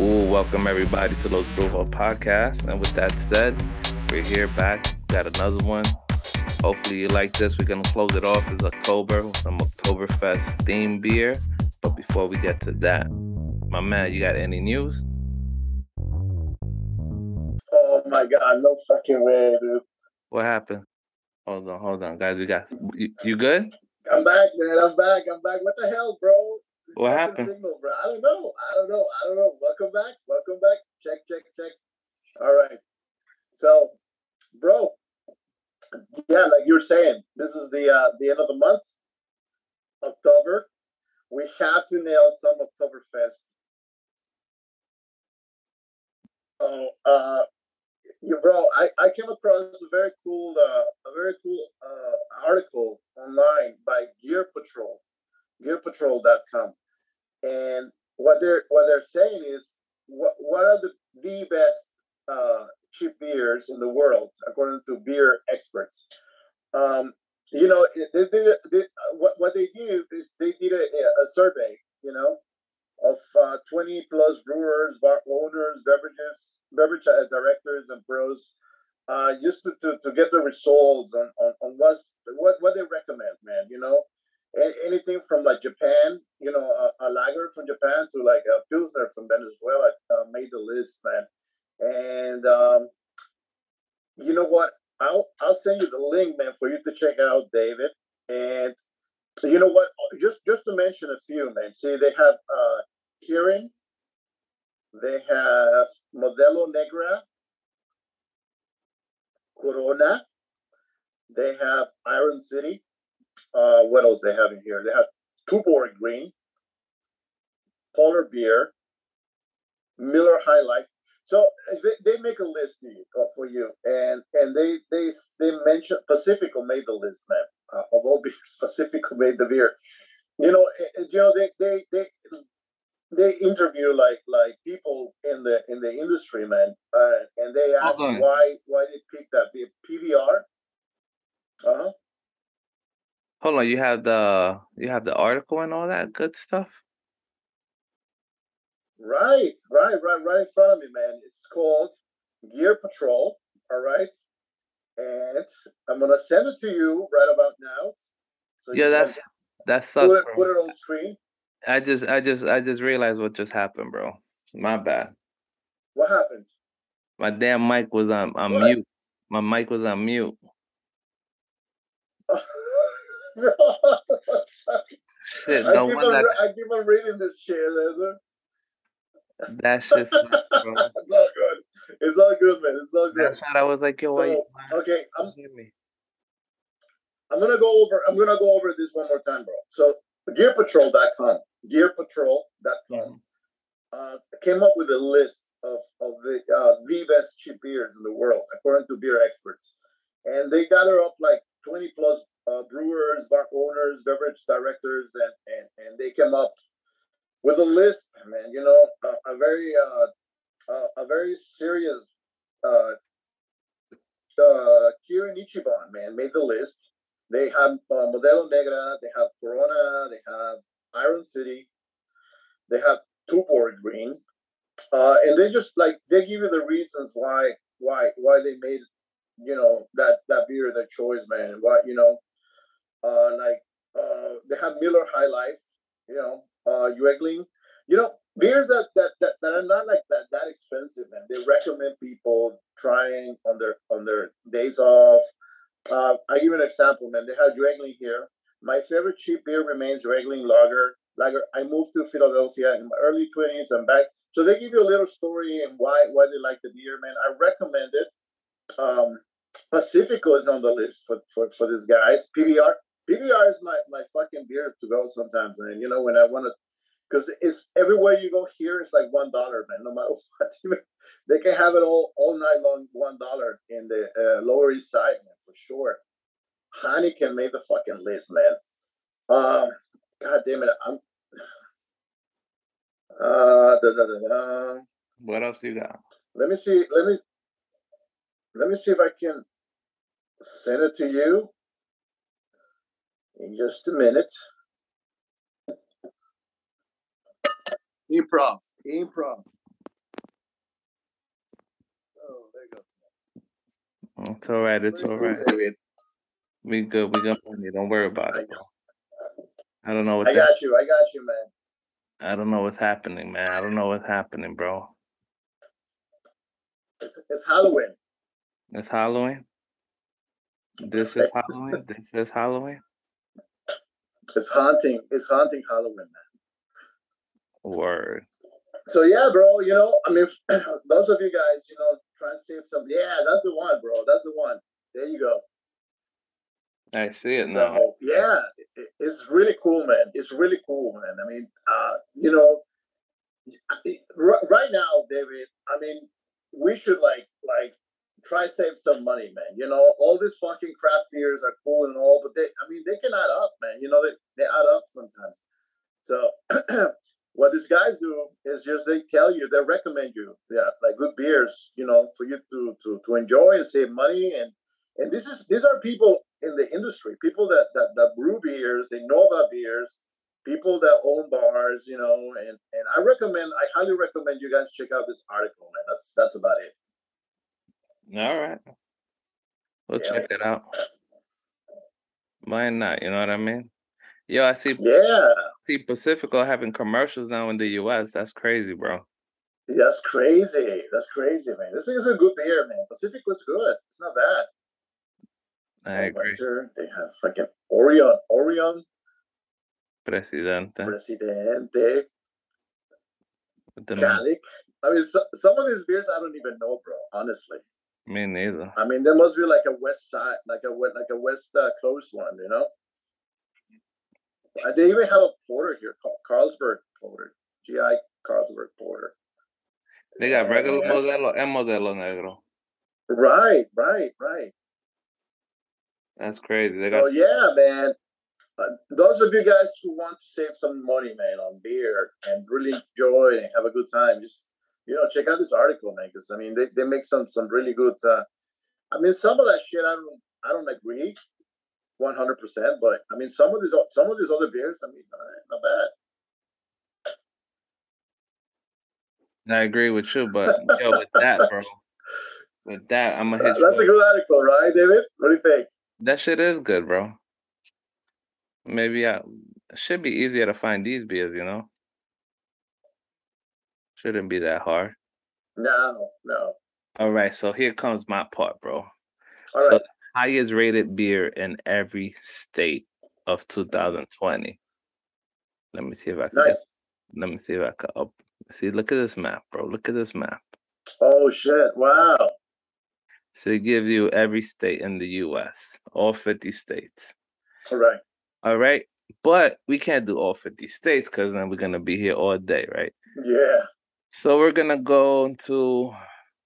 Ooh, welcome everybody to Los Brujos podcast. And with that said, we're here back. Got another one. Hopefully you like this. We're gonna close it off. It's October with some Oktoberfest themed beer. But before we get to that, my man, you got any news? Oh my god, no fucking way, dude. What happened? Hold on, hold on, guys. We got you, you good? I'm back, man. I'm back. I'm back. What the hell, bro? What happened? Signal, bro. I don't know. I don't know. I don't know. Welcome back. Welcome back. Check, check, check. All right. So, bro, yeah, like you're saying, this is the uh the end of the month, October. We have to nail some Oktoberfest. Oh, uh, yeah, bro, I, I came across a very cool uh, a very cool uh, article online by Gear Patrol, GearPatrol.com, and what they're what they're saying is what what are the the best uh, cheap beers in the world according to beer experts. Um, you know, they did they, uh, what what they did is they did a, a survey, you know, of uh, 20 plus brewers, bar owners, beverages, beverage uh, directors, and pros, uh, just to, to, to get the results on, on, on what's, what, what they recommend, man. You know, anything from like Japan, you know, a, a lager from Japan to like a Pilsner from Venezuela uh, made the list, man. And um, you know what? I'll, I'll send you the link, man, for you to check out, David. And you know what? Just just to mention a few, man. See, they have uh Kirin, they have Modelo Negra, Corona, they have Iron City. Uh, what else they have in here? They have Tuborg Green, Polar Beer, Miller High Life. So they, they make a list for you, uh, for you, and and they they they mention Pacifico made the list, man. Uh, of all beers, Pacifico made the beer. You know, eh, eh, you know they they they they interview like like people in the in the industry, man, uh, and they ask on. why why they pick that beer. PBR. Uh huh. Hold on, you have the you have the article and all that good stuff. Right, right, right, right in front of me, man. It's called Gear Patrol. All right, and I'm gonna send it to you right about now. So Yeah, that's that put sucks, it, put it on screen. I just I just I just realized what just happened, bro. My bad. What happened? My damn mic was on on What? mute. My mic was on mute. Shit, I, no keep on, re- I keep on reading this shit. man. that shit sucks, bro. it's all good. It's all good, man. It's all good. That's what I was like, yo, why you okay, I'm? I'm gonna go over. I'm gonna go over this one more time, bro. So GearPatrol.com, GearPatrol.com, uh, came up with a list of of the uh, the best cheap beers in the world according to beer experts, and they gather up like 20 plus uh, brewers, bar owners, beverage directors, and and and they came up with a list, man. You know, a, a very uh, a very serious. Uh, uh, Kirin Ichiban, man, made the list. They have uh, Modelo Negra, they have Corona, they have Iron City, they have Tuborg Green, uh, and they just like they give you the reasons why why why they made you know that that beer their choice, man. Why you know, uh, like uh, they have Miller High Life, you know, uh, Yuengling, you know, beers that, that that that are not like that that expensive, man. They recommend people trying on their on their days off. Uh, I give an example, man. They have Yuengling here. My favorite cheap beer remains Yuengling Lager. Lager. I moved to Philadelphia in my early twenties. I'm back. So they give you a little story and why why they like the beer, man. I recommend it. Um, Pacifico is on the list for for, for these guys. PBR. PBR is my, my fucking beer to go sometimes, man. You know when I want to, because it's everywhere you go here. It's like one dollar, man. No matter what, they can have it all all night long. One dollar in the uh, Lower East Side, man, for sure. Heineken made the fucking list, man. Um, God damn it, I'm. Uh, da, da, da, da. What else you got? Let me see. Let me. Let me see if I can send it to you in just a minute. Improv. Improv. Oh, there you go. It's all right. It's all right. We good. We got money. Don't worry about it. I don't know what. I got that, you. I got you, man. I don't know what's happening, man. I don't know what's happening, bro. It's, it's Halloween. It's Halloween. This is Halloween. This is Halloween. It's haunting. It's haunting Halloween, man. Word. So yeah, bro. You know, I mean, those of you guys, you know, try and save some. Yeah, that's the one, bro. That's the one. There you go. I see it now. So yeah, it- it's really cool, man. It's really cool, man. I mean, uh, you know, right now, David. I mean, we should like like try save some money, man. You know, all these fucking craft beers are cool and all, but they, I mean, they can add up, man. You know, they they add up sometimes. So. What these guys do is just they tell you, they recommend you, yeah, like good beers, you know, for you to to to enjoy and save money. And and this is these are people in the industry, people that that, that brew beers, they know about beers, people that own bars, you know, and and I recommend, I highly recommend you guys check out this article, man. That's that's about it. All right. We'll Yeah. check it out. Why not? You know what I mean? Yo, I see Yeah, see Pacifico having commercials now in the US. That's crazy, bro. that's crazy. That's crazy, man. This is a good beer, man. Pacific was good. It's not bad. I agree. Budweiser, They have fucking Orion, Orion, Presidente. Presidente, With Calic. I mean, so, some of these beers I don't even know, bro. Honestly, Me neither. I mean, there must be like a West Side, like a like a West uh, Coast one, you know. Uh, They even have a porter here called Carlsberg Porter, GI Carlsberg Porter. They got regular modelo and modelo negro. Right, right, right. That's crazy. They So got yeah, man. Uh, those of you guys who want to save some money, man, on beer and really enjoy and have a good time, just you know, check out this article, man. Because I mean, they, they make some some really good. Uh, I mean, some of that shit I don't I don't agree, one hundred percent. But I mean, some of these some of these other beers, I mean, not bad. I agree with you, but yo, with that, bro. With that, I'm gonna hit That's you. a good article, right, David? What do you think? That shit is good, bro. Maybe I should be easier to find these beers, you know? Shouldn't be that hard. No, no. All right, so here comes my part, bro. All so right. the highest rated beer in every state of 2020. Let me see if I can get, Nice. let me see if I can up see look at this map, bro. Look at this map. Oh shit! Wow. So it gives you every state in the US, all 50 states. All right. All right. But we can't do all 50 states because then we're gonna be here all day, right? Yeah. So we're gonna go to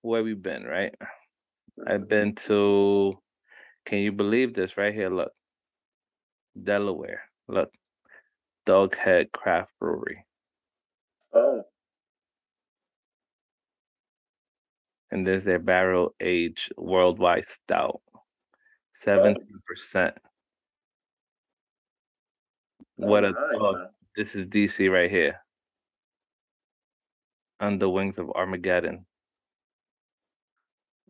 where we've been, right? I've mm-hmm. been to can you believe this right here? Look. Delaware. Look. Doghead Craft Brewery. Oh. And there's their barrel aged worldwide stout. 17%. What oh, a nice, dog. This is DC right here. On the wings of Armageddon.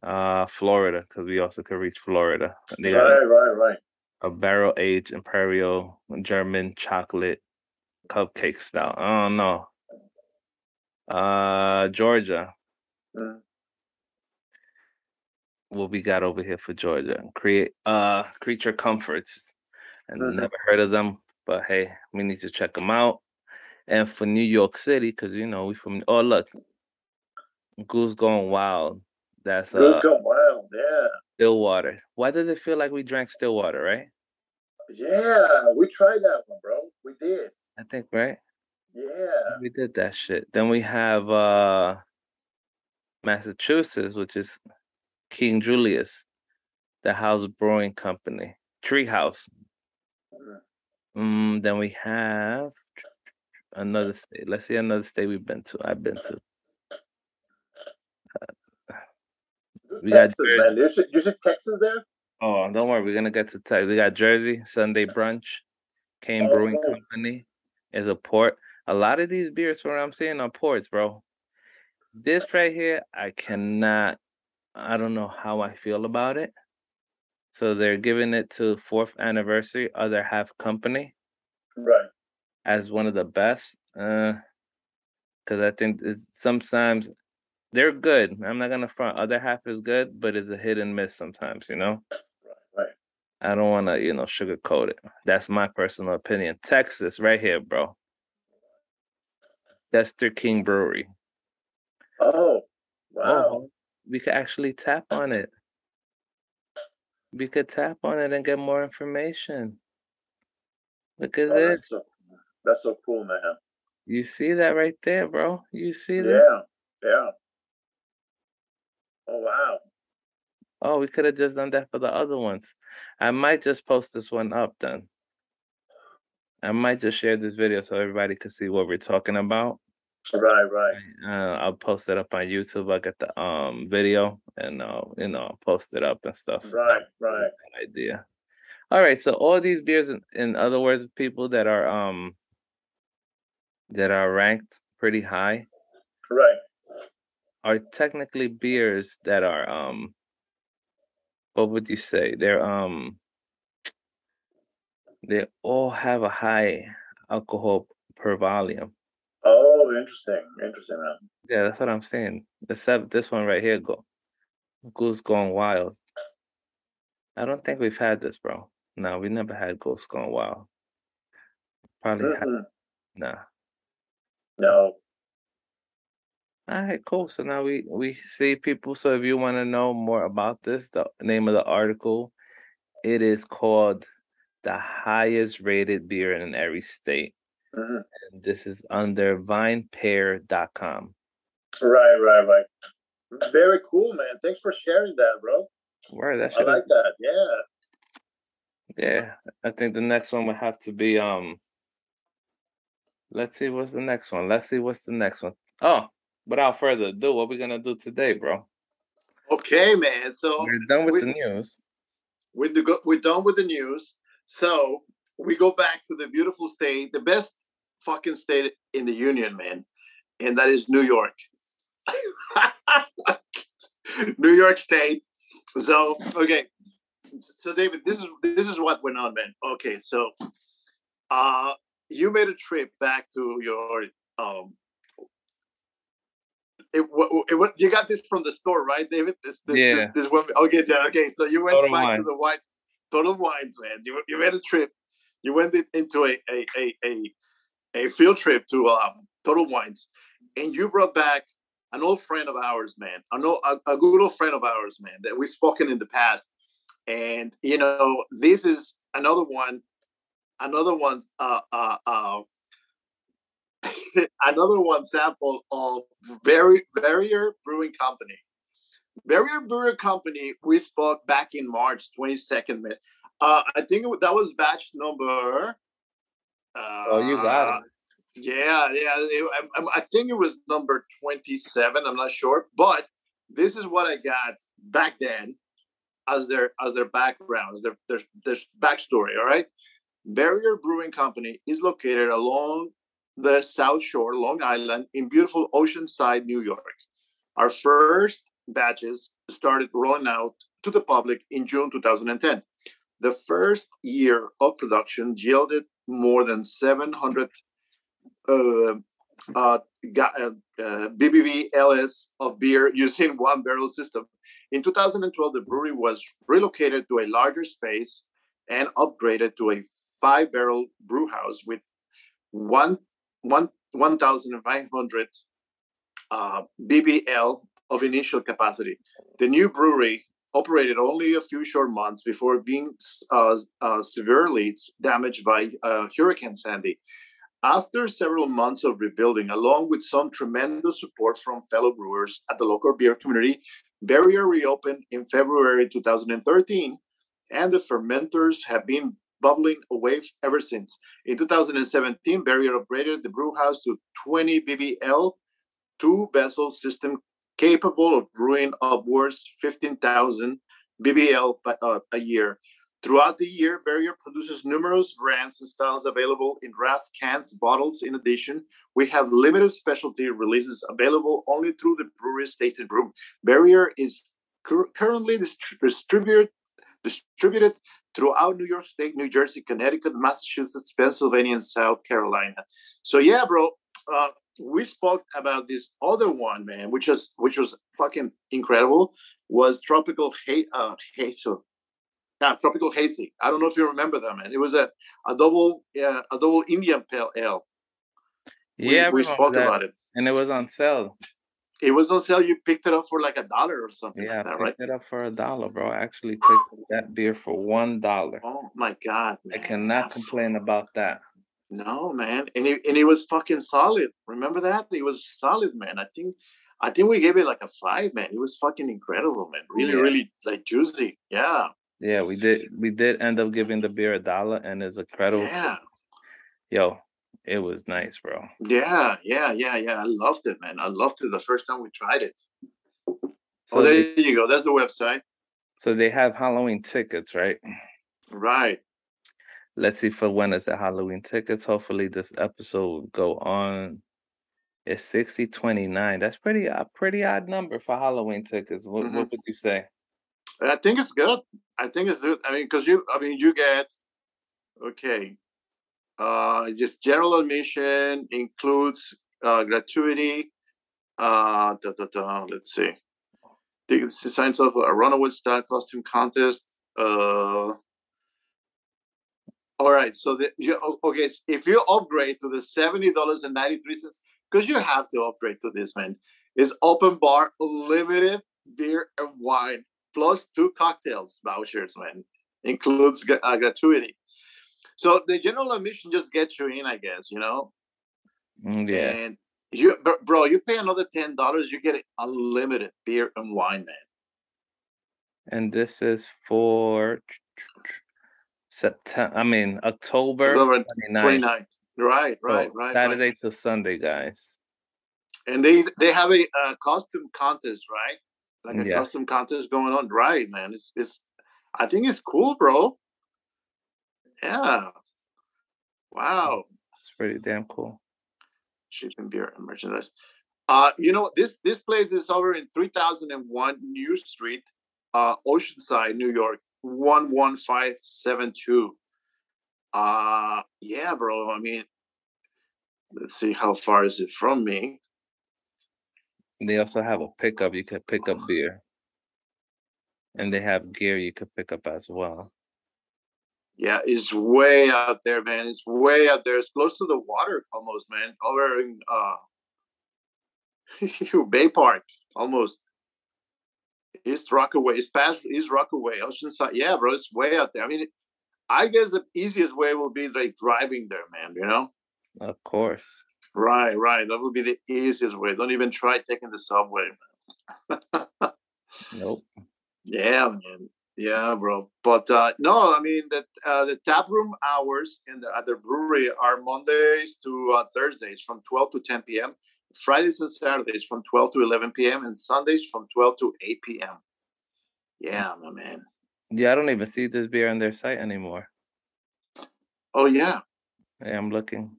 Uh Florida, because we also could reach Florida. They got Right, right, right. a barrel aged imperial German chocolate cupcake style. I don't know. Uh Georgia. Mm. What we got over here for Georgia? Create uh creature comforts. And Mhm. never heard of them, but hey, we need to check them out. And for New York City, because you know we from oh look, Goose Going Wild. That's Goose uh go wild. Yeah. Stillwater. Why does it feel like we drank Stillwater, right? Yeah. We tried that one, bro. We did. I think right. Yeah. We did that shit. Then we have uh Massachusetts, which is King Julius, the House Brewing Company, Treehouse. Mm. Mm, then we have another state. Let's see another state we've been to. I've been to. We got Texas, man. You see, you see Texas there? Oh, don't worry, we're gonna get to Texas. We got Jersey, Sunday Brunch, Kane oh, Brewing Oh. Company is a port. A lot of these beers, from what I'm seeing, are ports, bro. This right here, I cannot I don't know how I feel about it. So they're giving it to fourth anniversary other half company. Right. As one of the best. Uh because I think it's sometimes they're good. I'm not gonna front other half is good, but it's a hit and miss sometimes, you know? Right. Right. I don't wanna, you know, sugarcoat it. That's my personal opinion. Texas, right here, bro. Jester King Brewery. Oh, wow. Oh, we could actually tap on it. We could tap on it and get more information. Look at oh, this. So, that's so cool, man. You see that right there, bro? You see that? Yeah, yeah. Oh wow. Oh, we could have just done that for the other ones. I might just post this one up then. I might just share this video so everybody can see what we're talking about. Right, right. Uh, I'll post it up on YouTube. I'll get the um video and uh, you know, I'll post it up and stuff. Right, right. Idea. All right. So all these beers, in, in other words, people that are um that are ranked pretty high, right, are technically beers that are um. What would you say? They're um. They all have a high alcohol per volume. Oh, interesting, interesting, man. Yeah, that's what I'm saying. Except this one right here, go, Goose Gone Wild. I don't think we've had this, bro. No, we never had Goose Gone Wild. Probably mm-hmm. had. Nah. No. All right, cool. So now we we see people. So if you want to know more about this, the name of the article, it is called "The Highest Rated Beer in Every State." Mm-hmm. And this is under vinepair.com. Right, right, right. Very cool, man. Thanks for sharing that, bro. Where that I like that. Yeah. Yeah. I think the next one would have to be um let's see what's the next one. Let's see what's the next one. Oh, without further ado, what we gonna do today, bro? Okay, man. So we're done with we, the news. With the we're done with the news. So we go back to the beautiful state, the best fucking state in the union, man, and that is New York. New York State. So okay, so David, this is this is what went on, man. Okay, so uh, you made a trip back to your um. It, it, it, you got this from the store, right, David? This, this, yeah. This, this one, okay, okay. So you went Total back wines. to the wine, Total Wines, man. You, you made a trip. You went into a a a, a a field trip to um, Total Wines, and you brought back an old friend of ours, man, a, a, a good old friend of ours, man, that we've spoken in the past. And you know, this is another one, another one, uh, uh, uh, another one sample of very Barrier Brewing Company. Barrier Brewing Company. We spoke back in March twenty second. Uh, I think that was batch number uh, oh, you got it. Uh, yeah, yeah. It, I, I, think it was number 27. I'm not sure, but this is what I got back then as their as their background, as their their, their backstory. All right, Barrier Brewing Company is located along the South Shore, Long Island, in beautiful Oceanside, New York. Our first batches started rolling out to the public in June 2010. The first year of production yielded more than 700 uh, uh, uh, BBB LS of beer using one barrel system. In 2012, the brewery was relocated to a larger space and upgraded to a five barrel brew house with one, one, 1,500 uh, BBL of initial capacity. The new brewery operated only a few short months before being uh, uh, severely damaged by uh, Hurricane Sandy. After several months of rebuilding, along with some tremendous support from fellow brewers at the local beer community, Barrier reopened in February 2013, and the fermenters have been bubbling away ever since. In 2017, Barrier upgraded the brew house to 20 BBL, two vessel system capable of brewing upwards 15,000 BBL uh, a year. Throughout the year, Barrier produces numerous brands and styles available in draft cans, bottles. In addition, we have limited specialty releases available only through the brewery's tasting room. Barrier is cur- currently dist- distributed distributed throughout New York State, New Jersey, Connecticut, Massachusetts, Pennsylvania, and South Carolina. So yeah, bro, uh, we spoke about this other one, man, which was which was fucking incredible. Was tropical hate uh hazel. Yeah, tropical hazy. I don't know if you remember that, man. It was a, a double uh, a double Indian pale ale. We, Yeah, we spoke about it. and it was on sale. It was on sale. You picked it up for like a dollar or something Yeah, like I that, picked right? it up for a dollar, bro. I actually picked that beer for one dollar. Oh my god, I man. cannot That's- complain about that. No, man, and it, and it was fucking solid. Remember that? It was solid, man. I think, I think we gave it like a five, man. It was fucking incredible, man. Really, Yeah. really like juicy. Yeah, Yeah, we did. We did end up giving the beer a dollar, and it's incredible. yeah, Yo, it was nice, bro. yeah, yeah, yeah, yeah. I loved it, man. I loved it the first time we tried it. So, oh, they, there you go. That's the website. so they have Halloween tickets, right? Right. Let's see for when is the Halloween tickets. Hopefully, this episode will go on. It's sixty twenty nine. That's pretty a pretty odd number for Halloween tickets. What, Mhm. what would you say? I think it's good. I think it's good. I mean, because you, I mean, you get okay. Uh, just general admission includes uh, gratuity. Uh, da, da, da, let's see. Tickets signs up a runaway style costume contest. Uh, all right. So the you, okay, if you upgrade to the seventy dollars and ninety three cents, because you have to upgrade to this, man, is open bar limited beer and wine plus two cocktails vouchers, man. Includes uh, gratuity. So the general admission just gets you in, I guess, you know. Mm, Yeah, And you, bro, you pay another ten dollars, you get unlimited beer and wine, man. and this is for September. I mean October October 29th. 29th. Right, right, right. Saturday right. to Sunday, guys. And they they have a uh, costume contest, right? Like a Yes. costume contest going on, right, man? It's it's. I think it's cool, bro. Yeah. Wow. It's pretty damn cool. shipping beer and merchandise. Uh, you know this this place is over in 3001 New Street, uh, Oceanside, New York, one one five seven two. Uh, yeah, bro. I mean, let's see how far is it from me. They also have a pickup. You could pick up beer. And they have gear you could pick up as well. Yeah, it's way out there, man. It's way out there. It's close to the water, almost, man. Over in uh, Bay Park, almost. East Rockaway. It's past East Rockaway, Oceanside. Yeah, bro, it's way out there. I mean, I guess the easiest way will be like driving there, man. You know? Of course. Right, right. That would be the easiest way. Don't even try taking the subway. Nope. Yeah, man. Yeah, bro. But uh, no, I mean that uh, the tap room hours in the, at the brewery are Mondays to uh, Thursdays from 12 to 10 p.m. Fridays and Saturdays from 12 to 11 p.m. and Sundays from 12 to 8 p.m. Yeah, my man. Yeah, I don't even see this beer on their site anymore. Oh yeah. I'm looking.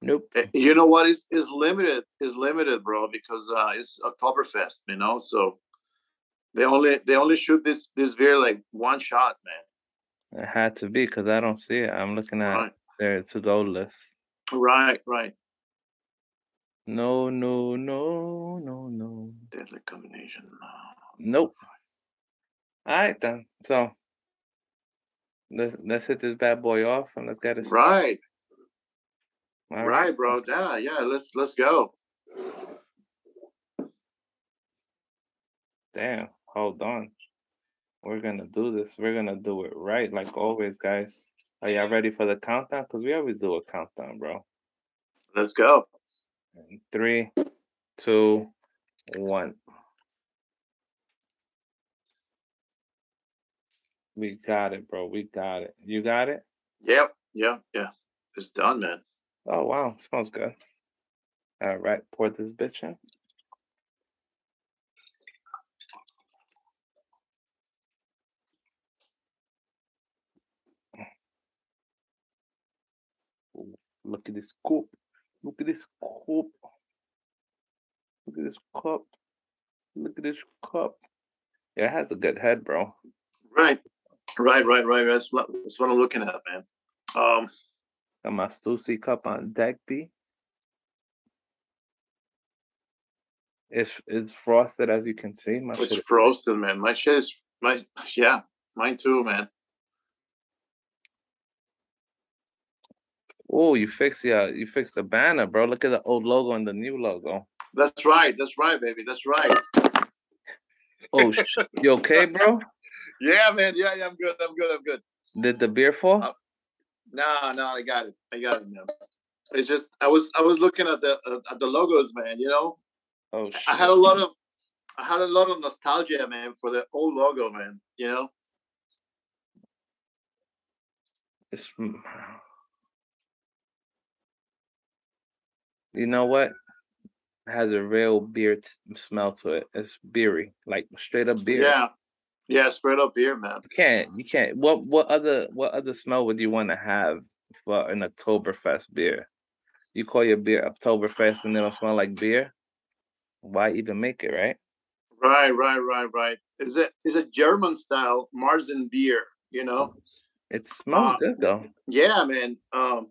Nope. Eh, You know what is is limited is limited, bro, because uh, it's Oktoberfest, you know. So they only they only shoot this this beer like one shot, man. It had to be because I don't see it. I'm looking at Right, their to go list. right, right. No, no, no, no, no. Deadly combination. Nope. All right then. So let's let's hit this bad boy off and let's get it. Right, All right, bro. Yeah, yeah. Let's let's go. Damn. Hold on. We're gonna do this. We're gonna do it right, like always, guys. Are y'all ready for the countdown? Because we always do a countdown, bro. Let's go. Three, two, one. We got it, bro. We got it. You got it? Yep, yeah, yeah. It's done, man. Oh wow, smells good. All right, pour this bitch in. Ooh, Look at this cup. Look at this cup. Look at this cup. Look at this cup. Yeah, it has a good head, bro. Right, right, right, right. That's what, that's what I'm looking at, man. Um, Got my Stussy cup on deck, B. It's it's frosted as you can see. My it's frosted, man. My shit is my yeah, mine too, man. Oh, you fixed yeah, you fixed the banner, bro. Look at the old logo and the new logo. That's right. That's right, baby. That's right. Oh, sh- you okay, bro? Yeah, man. Yeah, yeah. I'm good. I'm good. I'm good. Did the beer fall? Uh, No, no, I got it. I got it, man. It's just I was I was looking at the uh, at the logos, man. You know, oh, shit. I had a lot of I had a lot of nostalgia, man, for the old logo, man. You know, It's, you know what? It has a real beer t- smell to it. It's beery, like straight up beer. yeah, yeah, straight up beer, man. You can't. You can't. What what other what other smell would you want to have for an Oktoberfest beer? You call your beer Oktoberfest and it don't smell like beer? Why even make it, right? Right, right, right, right. Is it is a German style Marzen beer? You know. It smells Uh, good though. Yeah, man. Um,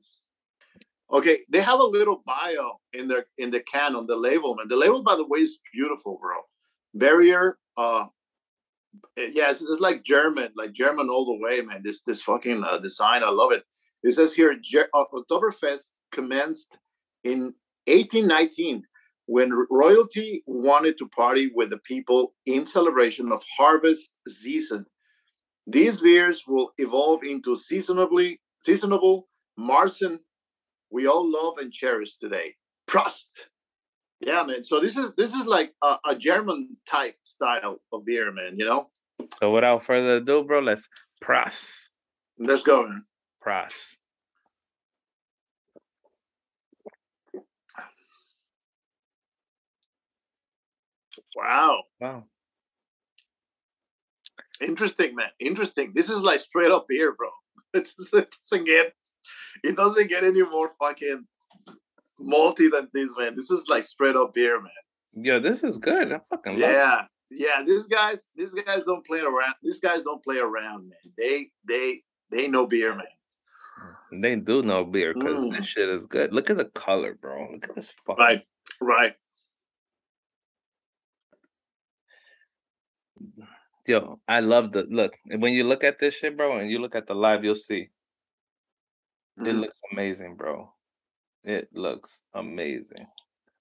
okay, they have a little bio in their in the can on the label, man. The label, by the way, is beautiful, bro. Barrier, uh, eh, yeah, it's, it's like German, like German all the way, man. This this fucking uh, design, I love it. It says here, uh, Oktoberfest commenced in 1819 when royalty wanted to party with the people in celebration of harvest season. These beers will evolve into seasonably seasonable Marzen we all love and cherish today. Prost. Yeah, man. So this is this is like a, a German type style of beer, man. You know. So without further ado, bro, let's press. Let's go, man. Press. Wow. Wow. Interesting, man. Interesting. This is like straight up beer, bro. It's, it doesn't get it doesn't get any more fucking malty than this, man. This is like straight up beer, man. Yo, this is good. I fucking. Yeah, yeah. These guys, these guys don't play around. These guys don't play around, man. They, they, they know beer, man. They do know beer because Mm. this shit is good. Look at the color, bro. Look at this fucking Right, right. Yo, I love the look. When you look at this shit, bro, and you look at the live, you'll see it Mhm. looks amazing, bro. It looks amazing.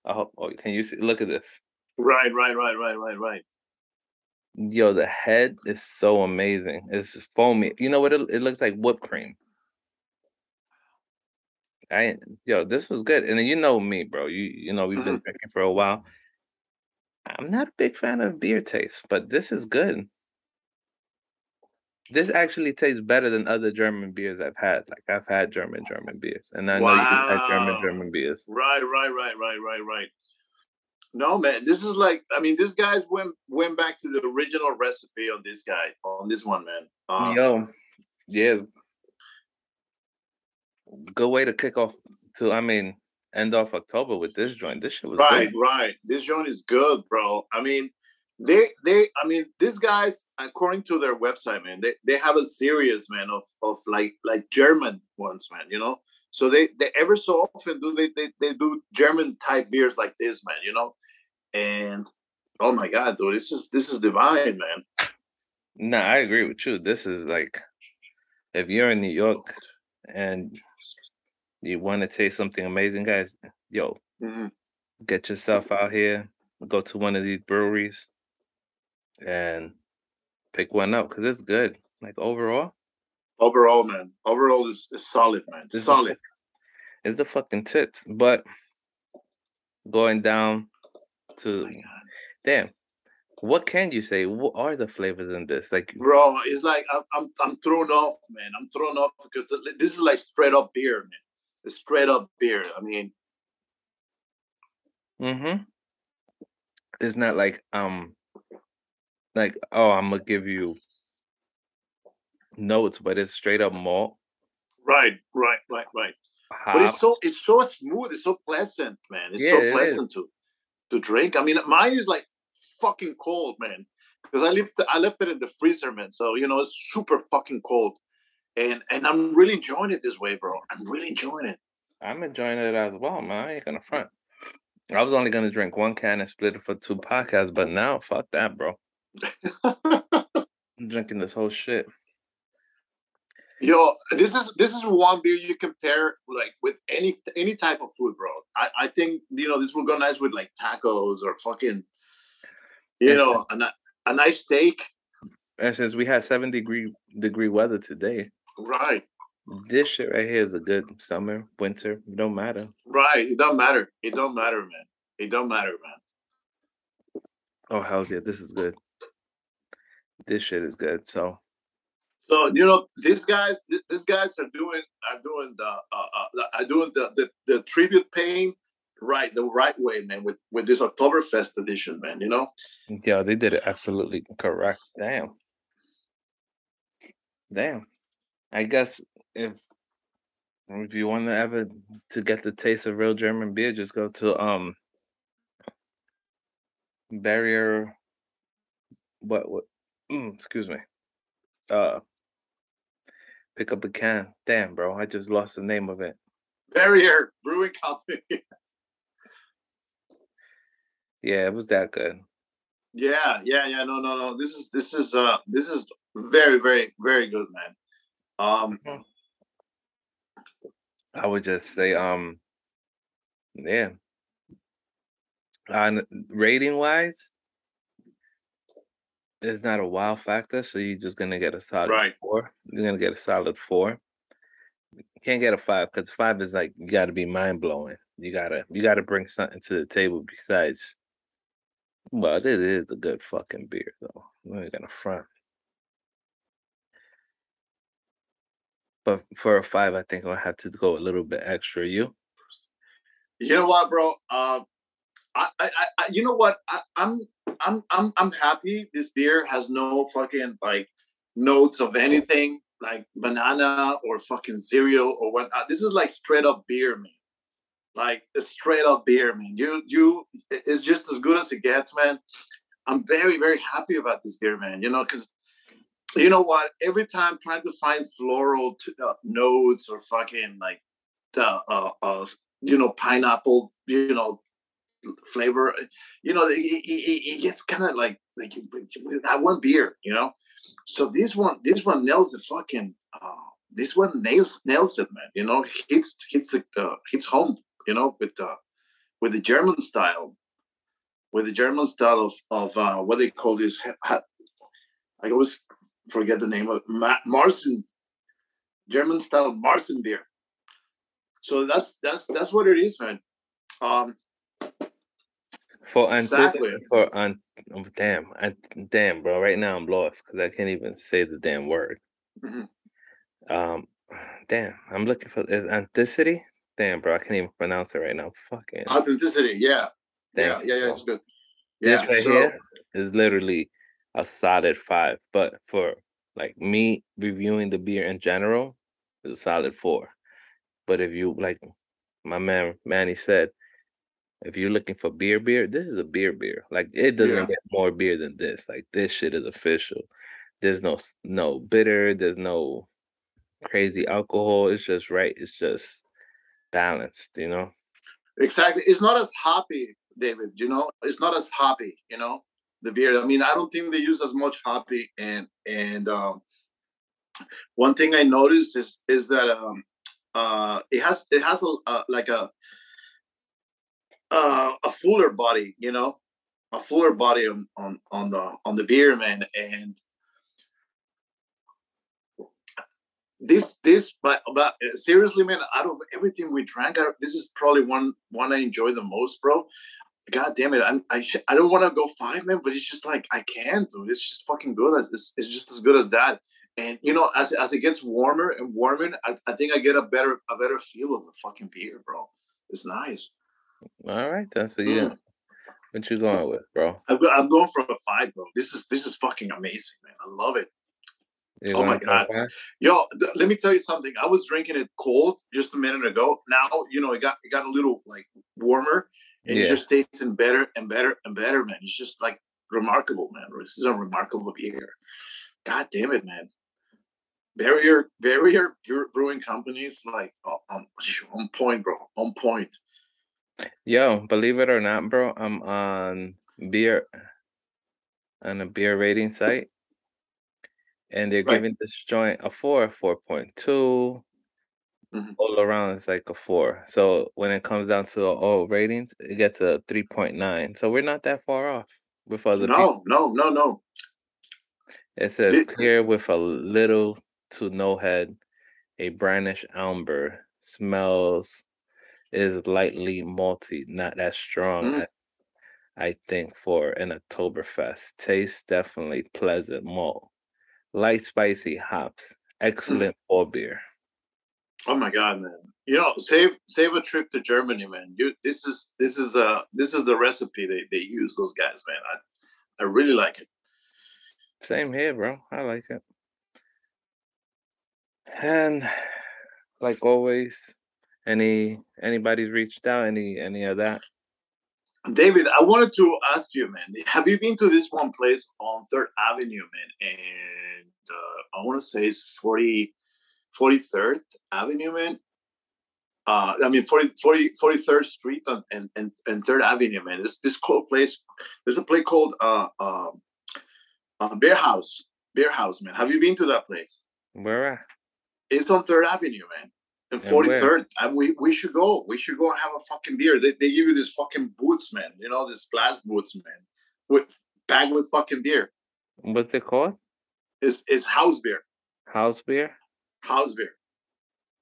I hope. Oh, can you see? Look at this. Right, right, right, right, right, right. Yo, the head is so amazing. It's foamy. You know what? It, it looks like whipped cream. I yo, this was good. And then you know me, bro. You you know we've been drinking for a while. I'm not a big fan of beer taste, but this is good. This actually tastes better than other German beers I've had. Like I've had German German beers, and I know you've had German German beers. Right, right, right, right, right, right. No, man, this is like I mean, this guy's went went back to the original recipe on this guy on this one, man. Uh, Yo, yeah, good way to kick off to. I mean, end off October with this joint. This shit was right, good. right. This joint is good, bro. I mean, they they I mean, these guys, according to their website, man, they, they have a series, man, of of like like German ones, man. You know, so they they ever so often do they they, they do German type beers like this, man. You know, and oh my god, dude, this is this is divine, man. Nah, I agree with you. This is like, if you're in New York and you want to taste something amazing, guys, yo, Mhm. get yourself out here, go to one of these breweries, and pick one up because it's good. Like overall, Overall, man, overall is, is solid, man. Is Solid. it's the fucking tits. But going down to damn, what can you say? What are the flavors in this? Like, Bro, it's like I'm, I'm I'm thrown off, man. I'm thrown off because this is like straight up beer, man. It's straight up beer. I mean, mm-hmm. It's not like um, like oh, I'm gonna give you notes, but it's straight up malt. right, right, right, right. Hop. But it's so it's so smooth. It's so pleasant, man. It's Yeah, so it pleasant to to drink. I mean, mine is like fucking cold, man. because I left I left it in the freezer, man. So you know it's super fucking cold, and and I'm really enjoying it this way, bro. I'm really enjoying it. I'm enjoying it as well, man. I ain't gonna front. I was only gonna drink one can and split it for two podcasts, but now fuck that, bro. I'm drinking this whole shit. Yo, this is this is one beer you compare like with any any type of food, bro. I, I think you know this will go nice with like tacos or fucking, you know, a, a nice steak. And since we had seven degree degree weather today, right? This shit right here is a good summer, winter. It don't matter. Right. It don't matter. It don't matter, man. It don't matter, man. Oh hell's yeah, this is good. This shit is good. So so you know, these guys, these guys are doing are doing the uh, uh, are doing the, the the tribute paying right the right way, man. With with this Oktoberfest edition, man. You know. Yeah, they did it absolutely correct. Damn. Damn. I guess if if you want to ever to get the taste of real German beer, just go to um barrier what what mm, excuse me uh pick up a can. Damn, bro, I just lost the name of it. Barrier Brewing Company. yeah, it was that good. Yeah, yeah, yeah. No, no, no. This is this is uh this is very, very, very good, man. Um hmm. I would just say, um yeah. On rating wise, it's not a wow factor, so you're just gonna get a solid right. four. You're gonna get a solid four. You can't get a five because five is like you gotta be mind blowing. You gotta you gotta bring something to the table besides well, it is a good fucking beer though. I'm not gonna front. But for a five, I think I'll have to go a little bit extra. You? You know what, bro? Um, I, I, I, you know what? I, I'm, I'm, I'm, I'm happy. This beer has no fucking like notes of anything like banana or fucking cereal or what. This is like straight up beer, man. Like a straight up beer, man. You, you, it's just as good as it gets, man. I'm very, very happy about this beer, man. You know, because you know what? Every time trying to find floral uh, notes or fucking like the uh, uh, you know pineapple, you know flavor. You know, it, it, it gets kind of like like that one beer. You know, so this one this one nails the fucking. Uh, this one nails nails it, man. You know, hits hits the uh, hits home. You know, with uh, with the German style, with the German style of of uh, what they call this. I always forget the name of Ma- Marzen, German style Marzen beer. So that's that's that's what it is, man. Um, for exactly. for on oh, damn, I, damn, bro. Right now I'm lost because I can't even say the damn word. Mm-hmm. Um, damn, I'm looking for is authenticity. Damn, bro, I can't even pronounce it right now. Fucking authenticity. Yeah, damn, yeah, yeah, yeah. It's good. This yeah, right so... here is literally a solid five, but for like me reviewing the beer in general, it's a solid four. But if you like, my man Manny said if you're looking for beer, beer, this is a beer, beer. Like it doesn't yeah. get more beer than this. Like this shit is official. There's no no bitter. There's no crazy alcohol. It's just right. It's just balanced. You know. Exactly. It's not as hoppy, David. You know, it's not as hoppy. You know, the beer. I mean, I don't think they use as much hoppy. And and um, one thing I noticed is is that um, uh, it has it has a, a like a uh, a fuller body, you know, a fuller body on, on on the on the beer, man. And this this but but seriously, man, out of everything we drank, I, this is probably one one I enjoy the most, bro. God damn it, I'm, I sh- I don't want to go five, man, but it's just like I can't, dude. It's just fucking good. As, It's, it's just as good as that. And you know, as as it gets warmer and warmer, I, I think I get a better a better feel of the fucking beer, bro. It's nice. All right, then. So yeah, mm. what you going with, bro? I'm, I'm going for a five, bro. This is this is fucking amazing, man. I love it. You oh my god, yo! Th- let me tell you something. I was drinking it cold just a minute ago. Now you know it got it got a little like warmer, and yeah. it just tasting better and better and better, man. It's just like remarkable, man. This is a remarkable beer. God damn it, man. Barrier Barrier Brewing Companies like on, on point, bro. On point. Yo, believe it or not, bro, I'm on beer on a beer rating site, and they're right. giving this joint a four, four point two. Mm-hmm. All around, it's like a four. So when it comes down to all ratings, it gets a three point nine. So we're not that far off with other. No, people. no, no, no. It says clear with a little to no head, a brownish amber, smells is lightly malty, not as strong mm. as I think for an Oktoberfest. Taste definitely pleasant malt, light spicy hops, mm. excellent mm. beer. Oh my god, man! You know, save save a trip to Germany, man. You this is this is uh this is the recipe they they use those guys, man. I I really like it. Same here, bro. I like it. And like always, any anybody's reached out, any any of that? David, I wanted to ask you, man. Have you been to this one place on Third Avenue, man? And uh, I want to say it's 40, 43rd Avenue, man. Uh, I mean, 40, 40, 43rd Street and, and, and, and 3rd Avenue, man. This this cool place. There's a place called uh, uh, uh, Beer House. Beer House, man. Have you been to that place? Where? It's on Third Avenue, man. And forty third, we we should go. We should go and have a fucking beer. They, they give you this fucking boots, man. You know this glass boots, man, with bag with fucking beer. What's it called? It's it's house beer. House beer. House beer.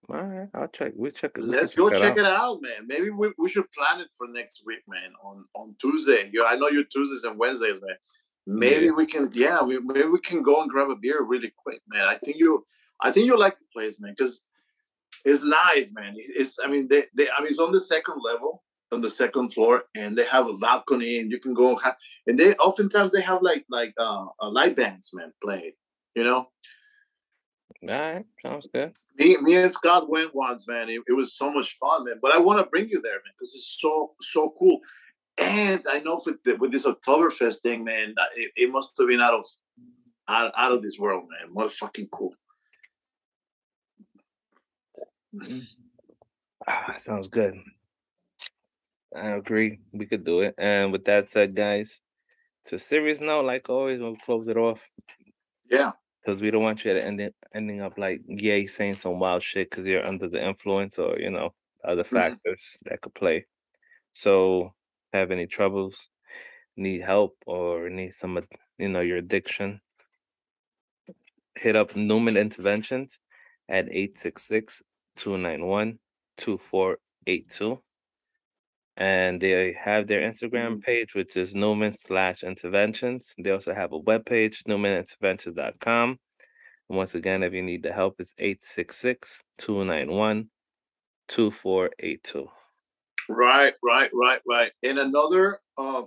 All right, I'll check. We'll check. it. Let's go check, it, out. man. Maybe we, we should plan it for next week, man. On on Tuesday. You, I know you Tuesdays and Wednesdays, man. Maybe yeah. we can, yeah, we, maybe we can go and grab a beer really quick, man. I think you, I think you like the place, man, because it's nice, man. It's I mean they, they I mean it's on the second level, on the second floor, and they have a balcony, and you can go have, and they oftentimes they have like like uh, light bands, man, play. You know. All right, sounds good. Me, me and Scott went once, man. It, it was so much fun, man. But I want to bring you there, man, because it's so so cool. And I know with the, with this Oktoberfest thing, man, it, it must have been out of out, out of this world, man. What fucking cool. Ah, sounds good. I agree. We could do it. And with that said, guys, to a serious note, like always, we'll close it off. Yeah. Because we don't want you to end it, ending up like yay saying some wild shit because you're under the influence or you know other mm-hmm. factors that could play. So, have any troubles, need help, or need some of you know your addiction, hit up Newman Interventions at 866 291 2482. And they have their Instagram mm. page, which is Newman slash interventions. They also have a webpage, newmaninterventions.com. And once again, if you need the help, it's 866 291 2482. Right, right, right, right. In another uh,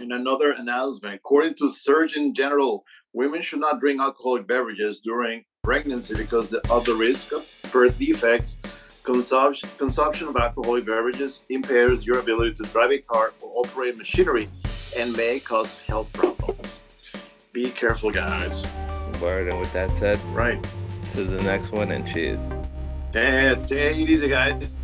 in another announcement, according to Surgeon General, women should not drink alcoholic beverages during pregnancy because of the risk of birth defects. Consumption, consumption of alcoholic beverages impairs your ability to drive a car or operate machinery and may cause health problems. Be careful, guys. Word, and with that said, right to the next one, and cheers. take it easy, guys.